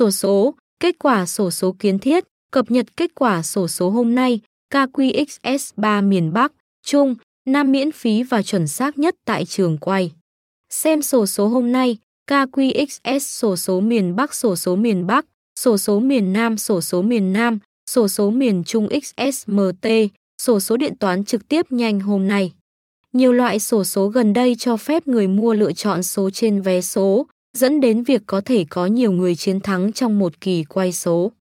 Sổ số, kết quả sổ số kiến thiết, cập nhật kết quả sổ số hôm nay, KQXS3 miền Bắc, Trung, Nam miễn phí và chuẩn xác nhất tại trường quay. Xem sổ số hôm nay, KQXS sổ số miền Bắc sổ số miền Bắc, sổ số miền Nam sổ số miền Nam, sổ số miền Trung XSMT, sổ số điện toán trực tiếp nhanh hôm nay. Nhiều loại sổ số gần đây cho phép người mua lựa chọn số trên vé số, dẫn đến việc có thể có nhiều người chiến thắng trong một kỳ quay số.